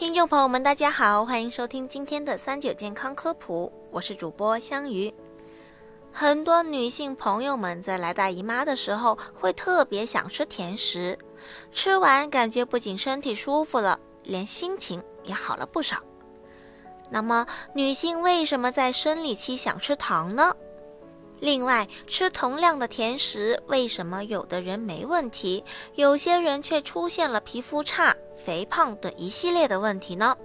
听众朋友们，大家好，欢迎收听今天的三九健康科普，我是主播香鱼。很多女性朋友们在来大姨妈的时候，会特别想吃甜食，吃完感觉不仅身体舒服了，连心情也好了不少。那么，女性为什么在生理期想吃糖呢？另外，吃同量的甜食，为什么有的人没问题，有些人却出现了皮肤差？肥胖等一系列的问题呢？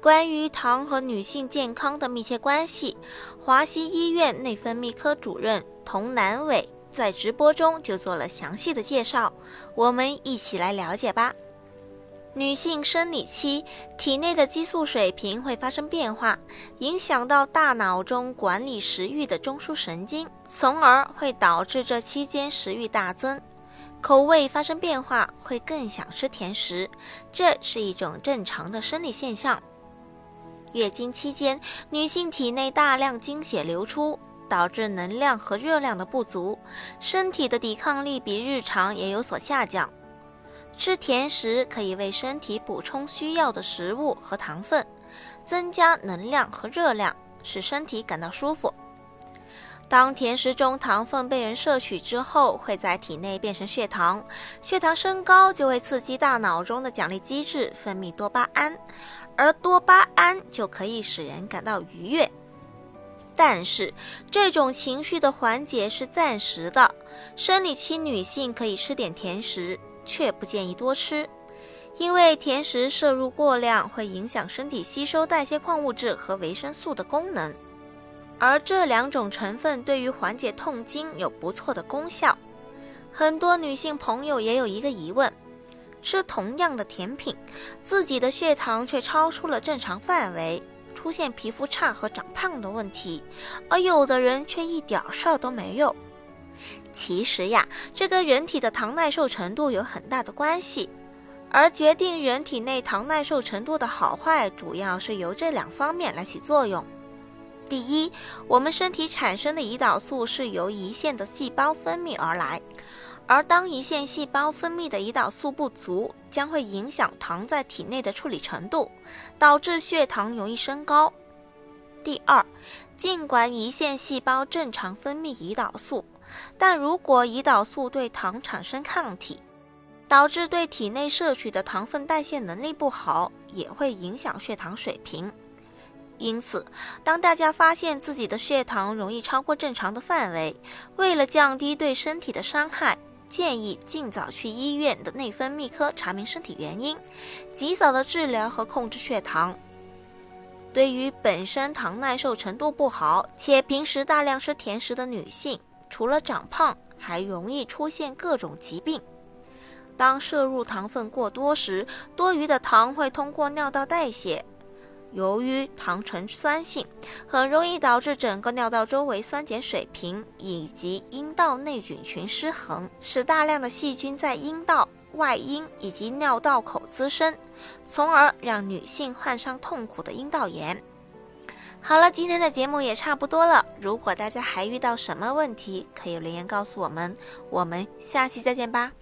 关于糖和女性健康的密切关系，华西医院内分泌科主任童南伟在直播中就做了详细的介绍，我们一起来了解吧。女性生理期体内的激素水平会发生变化，影响到大脑中管理食欲的中枢神经，从而会导致这期间食欲大增。口味发生变化，会更想吃甜食，这是一种正常的生理现象。月经期间，女性体内大量经血流出，导致能量和热量的不足，身体的抵抗力比日常也有所下降。吃甜食可以为身体补充需要的食物和糖分，增加能量和热量，使身体感到舒服。当甜食中糖分被人摄取之后，会在体内变成血糖，血糖升高就会刺激大脑中的奖励机制分泌多巴胺，而多巴胺就可以使人感到愉悦。但是这种情绪的缓解是暂时的，生理期女性可以吃点甜食，却不建议多吃，因为甜食摄入过量会影响身体吸收代谢矿物质和维生素的功能。而这两种成分对于缓解痛经有不错的功效。很多女性朋友也有一个疑问：吃同样的甜品，自己的血糖却超出了正常范围，出现皮肤差和长胖的问题，而有的人却一点事儿都没有。其实呀，这跟人体的糖耐受程度有很大的关系，而决定人体内糖耐受程度的好坏，主要是由这两方面来起作用。第一，我们身体产生的胰岛素是由胰腺的细胞分泌而来，而当胰腺细胞分泌的胰岛素不足，将会影响糖在体内的处理程度，导致血糖容易升高。第二，尽管胰腺细胞正常分泌胰岛素，但如果胰岛素对糖产生抗体，导致对体内摄取的糖分代谢能力不好，也会影响血糖水平。因此，当大家发现自己的血糖容易超过正常的范围，为了降低对身体的伤害，建议尽早去医院的内分泌科查明身体原因，及早的治疗和控制血糖。对于本身糖耐受程度不好且平时大量吃甜食的女性，除了长胖，还容易出现各种疾病。当摄入糖分过多时，多余的糖会通过尿道代谢。由于糖呈酸性，很容易导致整个尿道周围酸碱水平以及阴道内菌群失衡，使大量的细菌在阴道、外阴以及尿道口滋生，从而让女性患上痛苦的阴道炎。好了，今天的节目也差不多了。如果大家还遇到什么问题，可以留言告诉我们。我们下期再见吧。